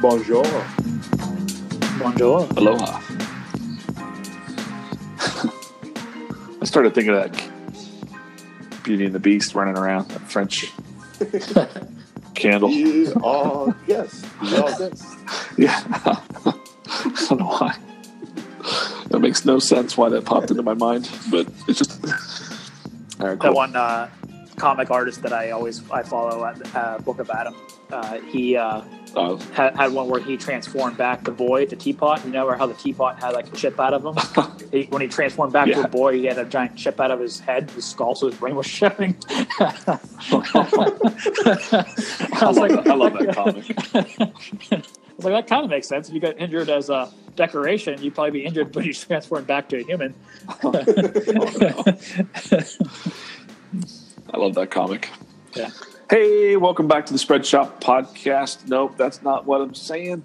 Bonjour. Bonjour. Aloha. I started thinking of that Beauty and the Beast running around, that French candle. We are yes. We are yes. Yeah. I don't know why. That makes no sense why that popped into my mind, but it's just. All right, That one uh, comic artist that I always I follow at uh, Book of Adam. Uh, he Uh, had, had one where he transformed back the boy to teapot. You know, or how the teapot had like a chip out of him. he, when he transformed back to a boy, he had a giant chip out of his head, his skull, so his brain was showing. I I, was like, I love that comic. I was like, that kind of makes sense. If you got injured as a decoration, you'd probably be injured when you transformed back to a human. Oh, no. I love that comic. Yeah. Hey, welcome back to the Spread Shop podcast. Nope, that's not what I'm saying.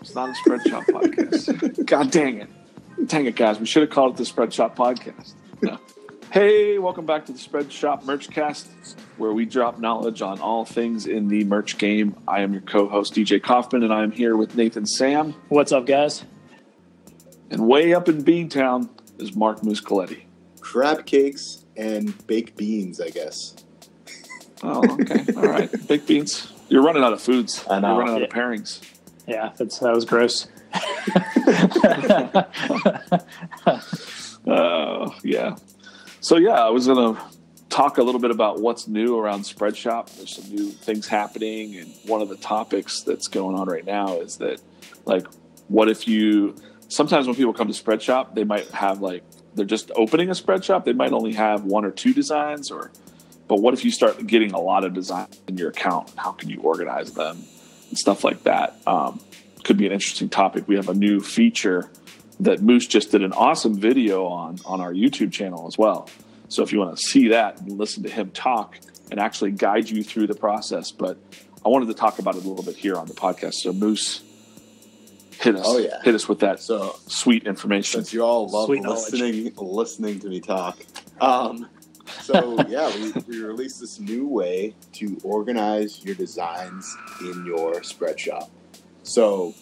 It's not a Spread Shop podcast. God dang it. Dang it, guys. We should have called it the Spread Shop podcast. No. Hey, welcome back to the Spread Shop Merchcast, where we drop knowledge on all things in the merch game. I am your co host, DJ Kaufman, and I am here with Nathan Sam. What's up, guys? And way up in Beantown is Mark Muscoletti. Crab cakes and baked beans, I guess. Oh, okay. All right. Baked beans. You're running out of foods. I know. You're running out of Yeah. pairings. Yeah, that's, that was gross. Oh, yeah. So, yeah, I was going to talk a little bit about what's new around Spread Shop. There's some new things happening. And one of the topics that's going on right now is that, like, what if you sometimes when people come to Spread Shop, they might have, like, they're just opening a Spread Shop. They might only have one or two designs, or, but what if you start getting a lot of designs in your account? How can you organize them and stuff like that? Um, could be an interesting topic. We have a new feature that Moose just did an awesome video on on our YouTube channel as well. So if you want to see that and listen to him talk and actually guide you through the process, but I wanted to talk about it a little bit here on the podcast. So Moose, hit us, Oh, yeah. hit us with that So sweet information. since you all love Sweet knowledge. listening listening to me talk. Um, so yeah, we, we released this new way to organize your designs in your spread shop. So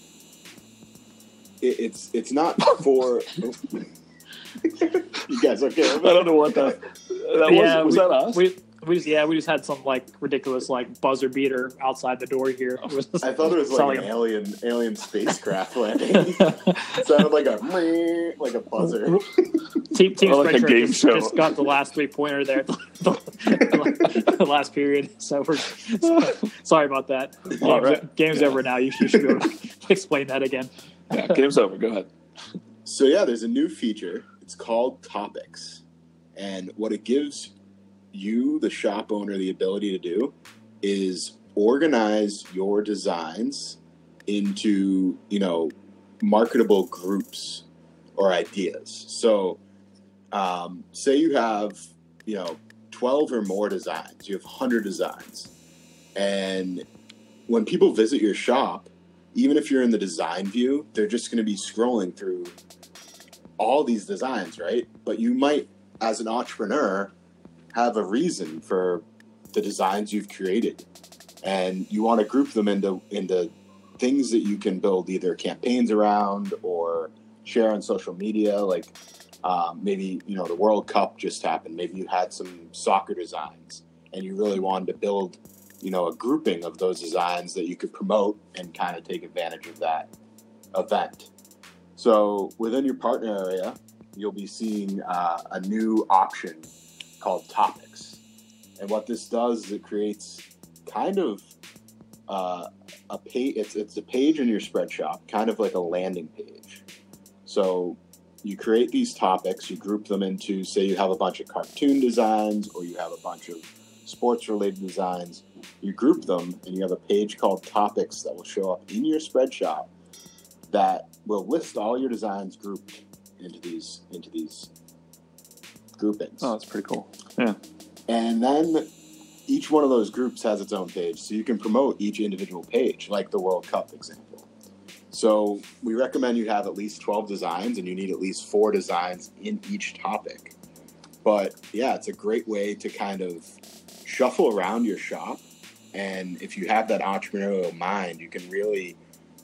it, it's it's not for oh. you guys okay? I don't know what that that yeah, was. Was we, that us? We, we just yeah, we just had some like ridiculous like buzzer beater outside the door here. Was I thought it was like an like alien alien spacecraft landing. It sounded like a like a buzzer. Team, team like a game just, show. just got the last three pointer there, the, the, the last period. So we're sorry about that. Game's, All right. game's over now. You should, you should be explain that again. yeah, game's over. Go ahead. So yeah, there's a new feature. It's called Topics, and what it gives you, the shop owner, the ability to do is organize your designs into you know marketable groups or ideas. So, um, say you have you know twelve or more designs. You have hundred designs, and when people visit your shop, even if you're in the design view, they're just going to be scrolling through all these designs, right? But you might, as an entrepreneur, have a reason for the designs you've created, and you want to group them into into things that you can build either campaigns around or share on social media. Like um, maybe you know the World Cup just happened. Maybe you had some soccer designs, and you really wanted to build you know a grouping of those designs that you could promote and kind of take advantage of that event. So within your partner area, you'll be seeing uh, a new option called topics. And what this does is it creates kind of uh, a page. It's it's a page in your spread shop, kind of like a landing page. So you create these topics, you group them into, say, you have a bunch of cartoon designs or you have a bunch of sports related designs. You group them, and you have a page called topics that will show up in your spread shop that will list all your designs grouped into these into these groupings. Oh, that's pretty cool. Yeah. And then each one of those groups has its own page, so you can promote each individual page, like the World Cup example. So we recommend you have at least 12 designs, and you need at least four designs in each topic. But yeah, it's a great way to kind of shuffle around your shop. And if you have that entrepreneurial mind, you can really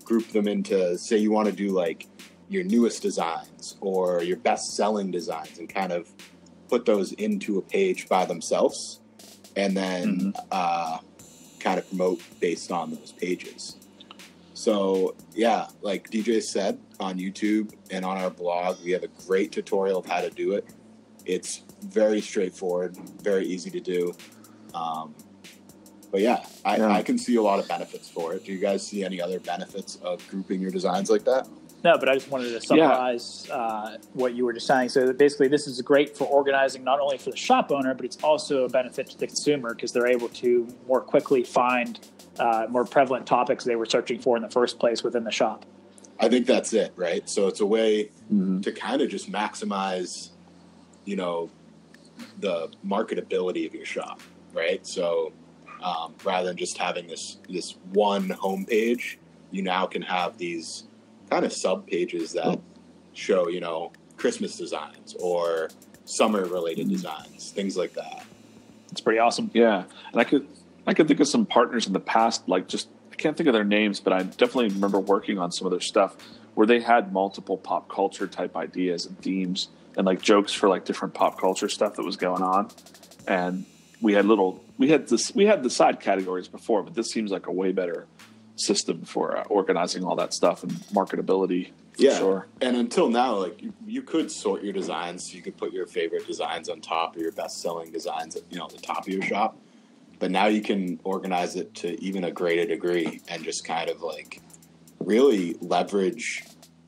group them into say you want to do like your newest designs or your best selling designs and kind of put those into a page by themselves and then uh, kind of promote based on those pages. So yeah, like DJ said on YouTube and on our blog, we have a great tutorial of how to do it. It's very straightforward, very easy to do. Um, but yeah I, Yeah. I can see a lot of benefits for it. Do you guys see any other benefits of grouping your designs like that? No, but I just wanted to summarize uh, what you were just saying. So basically, this is great for organizing not only for the shop owner, but it's also a benefit to the consumer because they're able to more quickly find uh, more prevalent topics they were searching for in the first place within the shop. I think that's it, right? So it's a way Mhm. to kind of just maximize, you know, the marketability of your shop, right? So um, rather than just having this this one homepage, you now can have these kind of sub pages that mm. show, you know, Christmas designs or summer related mm. designs, things like that. It's pretty awesome. Yeah, and I could I could think of some partners in the past, like just I can't think of their names, but I definitely remember working on some of their stuff where they had multiple pop culture type ideas and themes and like jokes for like different pop culture stuff that was going on, and we had little we had this we had the side categories before, but this seems like a way better system for uh, organizing all that stuff and marketability. For Yeah. sure. And until now, like you, you could sort your designs. You could put your favorite designs on top or your best selling designs, you know, at the top of your shop. But now you can organize it to even a greater degree and just kind of like really leverage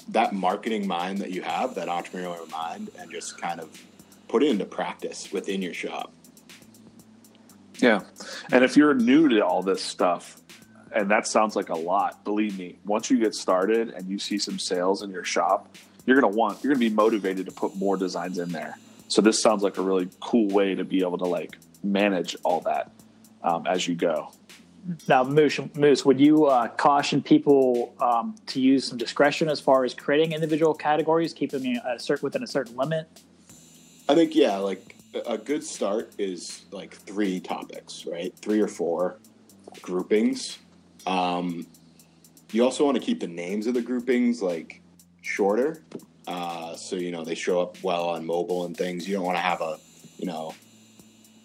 that marketing mind that you have, that entrepreneurial mind, and just kind of put it into practice within your shop. Yeah. And if you're new to all this stuff, and that sounds like a lot, believe me, once you get started and you see some sales in your shop, you're going to want, you're going to be motivated to put more designs in there. So this sounds like a really cool way to be able to like manage all that um, as you go. Now, Moose, Moose would you uh, caution people um, to use some discretion as far as creating individual categories, keeping a certain, within a certain limit? I think yeah, like a- a good start is like three topics, right? Three or four groupings. Um, you also want to keep the names of the groupings like shorter, uh, so you know they show up well on mobile and things. You don't want to have a, you know,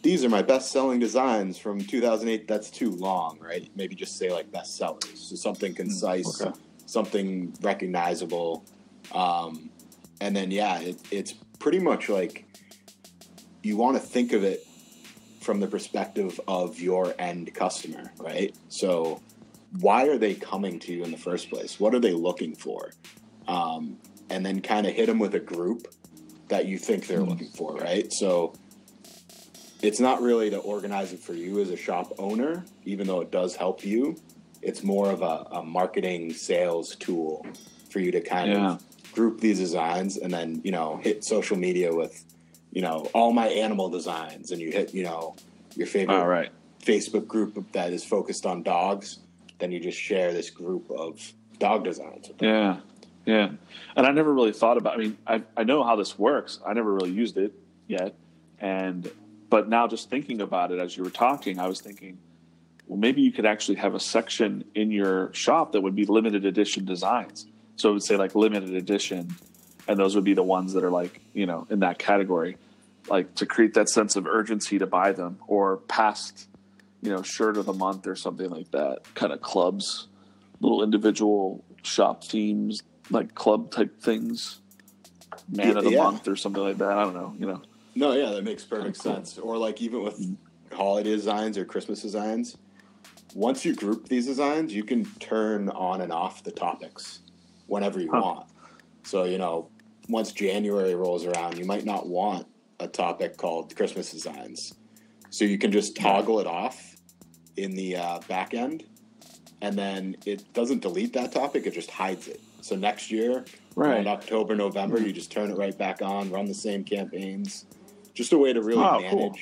these are my best-selling designs from 2008. That's too long, right? Maybe just say like best sellers, so something concise, okay. something recognizable, um, and then yeah, it, it's pretty much like you want to think of it from the perspective of your end customer, right? So, why are they coming to you in the first place? What are they looking for? Um, and then kind of hit them with a group that you think they're looking for, right? So, it's not really to organize it for you as a shop owner, even though it does help you. It's more of a, a marketing sales tool for you to kind Yeah. of group these designs and then, you know, hit social media with, you know, all my animal designs and you hit, you know, your favorite All right. Facebook group that is focused on dogs, then you just share this group of dog designs. Yeah, yeah. And I never really thought about. I mean, I I know how this works. I never really used it yet, and but now just thinking about it as you were talking, I was thinking, well, maybe you could actually have a section in your shop that would be limited edition designs. So it would say like limited edition, and those would be the ones that are like you know in that category, like to create that sense of urgency to buy them or past, you know, shirt of the month or something like that. Kind of clubs little individual shop themes, like club type things, man Yeah, of the yeah. month or something like that. I don't know. You know, No, yeah, that makes perfect Cool. sense. Or like even with mm-hmm. holiday designs or Christmas designs, once you group these designs, you can turn on and off the topics whenever you Huh. want. So, you know, once January rolls around, you might not want a topic called Christmas designs. So you can just toggle it off in the uh, back end, and then it doesn't delete that topic, it just hides it. So next year, right. in October, November, you just turn it right back on, run the same campaigns. Just a way to really Oh, manage, cool.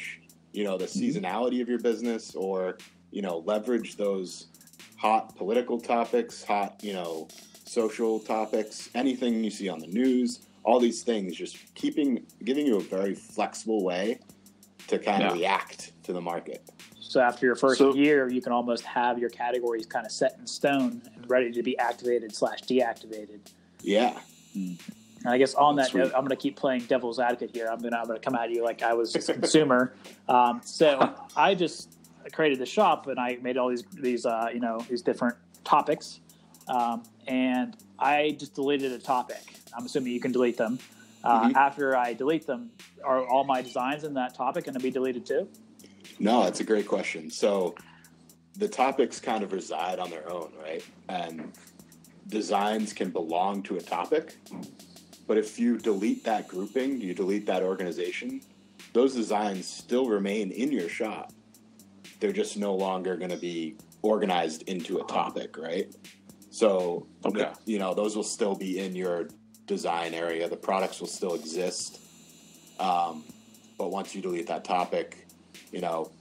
you know, the seasonality of your business, or you know, leverage those hot political topics, hot, you know, social topics, anything you see on the news, all these things. Just keeping, giving you a very flexible way to kind of react to the market. So after your first So- year, you can almost have your categories kind of set in stone and ready to be activated slash deactivated. Yeah. And I guess on that note, I'm going to keep playing devil's advocate here. I'm going to I'm going to come at you like I was a consumer. Um, so I just created the shop and I made all these these uh, you know these different topics, um, and I just deleted a topic. I'm assuming you can delete them. Uh, Mhm. After I delete them, are all my designs in that topic going to be deleted too? No, that's a great question. So the topics kind of reside on their own, right? And designs can belong to a topic. But if you delete that grouping, you delete that organization, those designs still remain in your shop. They're just no longer going to be organized into a topic, right? So, Okay. you know, those will still be in your design area. The products will still exist. Um, but once you delete that topic, you know,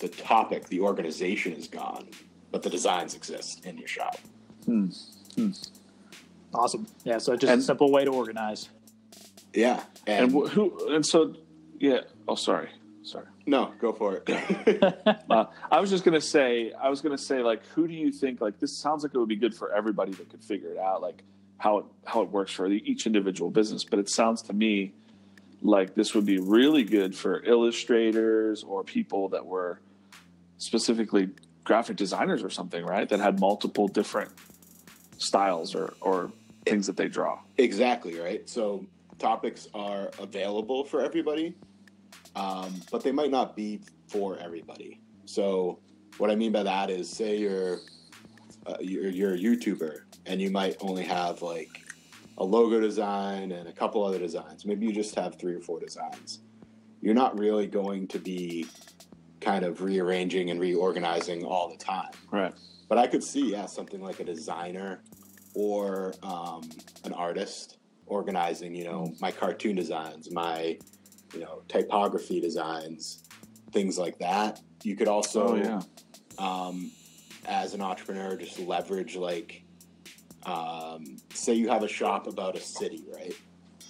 the topic, the organization is gone, but the designs exist in your shop. Awesome. Yeah. So just And- a simple way to organize. Yeah. And And, wh- who? And so, yeah. Oh, sorry, sorry. no, go for it. Uh, I was just gonna say, I was gonna say, like, who do you think? Like, this sounds like it would be good for everybody that could figure it out, like how it how it works for each individual business. But it sounds to me like this would be really good for illustrators or people that were specifically graphic designers or something, right? That had multiple different styles or or things that they draw. exactly, right? So topics are available for everybody, um, but they might not be for everybody. So what I mean by that is, say you're uh, you're, you're a YouTuber and you might only have like a logo design and a couple other designs. Maybe you just have three or four designs. You're not really going to be kind of rearranging and reorganizing all the time. Right. But I could see, yeah, something like a designer or um, an artist organizing, you know, my cartoon designs, my, you know, typography designs, things like that. You could also, Oh yeah. um, as an entrepreneur, just leverage like, um, say you have a shop about a city, right?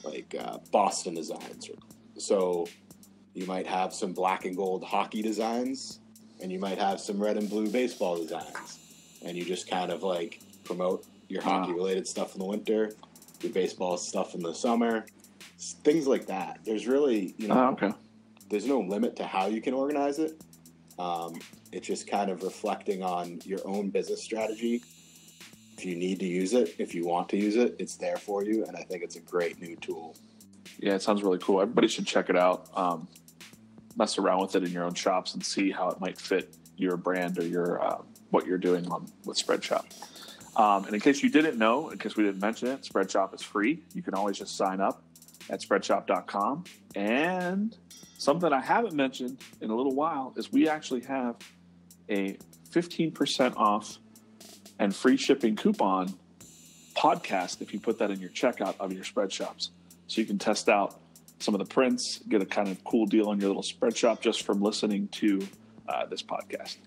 Like uh, Boston designs. So you might have some black and gold hockey designs, and you might have some red and blue baseball designs, and you just kind of like promote your hockey related stuff in the winter, your baseball stuff in the summer, things like that. There's really, you know, Oh, okay. there's no limit to how you can organize it. Um, it's just kind of reflecting on your own business strategy. If you need to use it, if you want to use it, it's there for you, and I think it's a great new tool. Yeah, it sounds really cool. Everybody should check it out. Um, mess around with it in your own shops and see how it might fit your brand or your uh, what you're doing on with Spreadshop. Um, and in case you didn't know, in case we didn't mention it, Spreadshop is free. You can always just sign up at spreadshop.com. And something I haven't mentioned in a little while is we actually have a 15% off and free shipping coupon podcast if you put that in your checkout of your spread shops. So you can test out some of the prints, get a kind of cool deal on your little spread shop just from listening to uh, this podcast.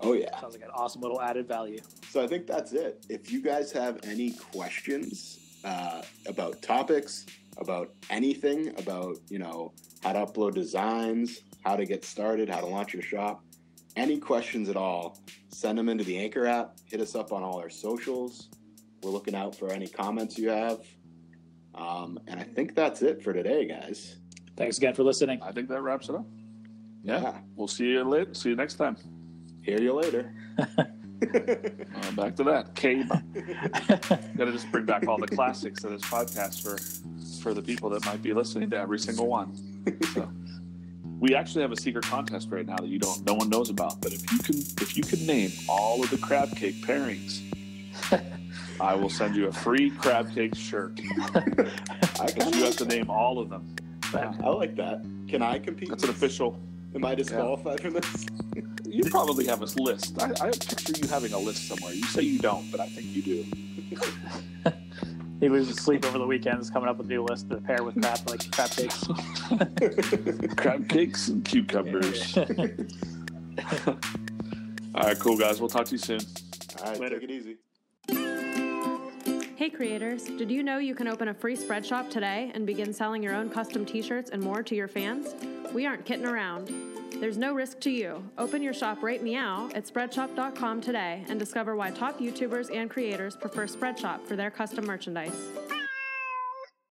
Oh yeah. Sounds like an awesome little added value. So I think that's it. If you guys have any questions uh, about topics, about anything, about you know how to upload designs, how to get started, how to launch your shop, any questions at all, send them into the Anchor app. Hit us up on all our socials. We're looking out for any comments you have. Um, and I think that's it for today, guys. Thanks again for listening. I think that wraps it up. Yeah. Yeah. We'll see you later. See you next time. Hear you later. Uh, back to that. Cave. Gotta just bring back all the classics of this podcast for for the people that might be listening to every single one. So we actually have a secret contest right now that you don't no one knows about. But if you can if you can name all of the crab cake pairings, I will send you a free crab cake shirt. I you have to name all of them. Yeah. I like that. Can I compete? That's an official. Am I disqualified from this? You probably have a list. I, I picture you having a list somewhere. You say you don't, but I think you do. He loses sleep over the weekends, coming up with a new list to pair with crab like crab cakes. Crab cakes and cucumbers. All right, cool guys. We'll talk to you soon. All right, Later. take it easy. Hey creators, did you know you can open a free spread shop today and begin selling your own custom t shirts and more to your fans? We aren't kidding around. There's no risk to you. Open your shop right meow at spreadshop.com today and discover why top YouTubers and creators prefer Spreadshop for their custom merchandise.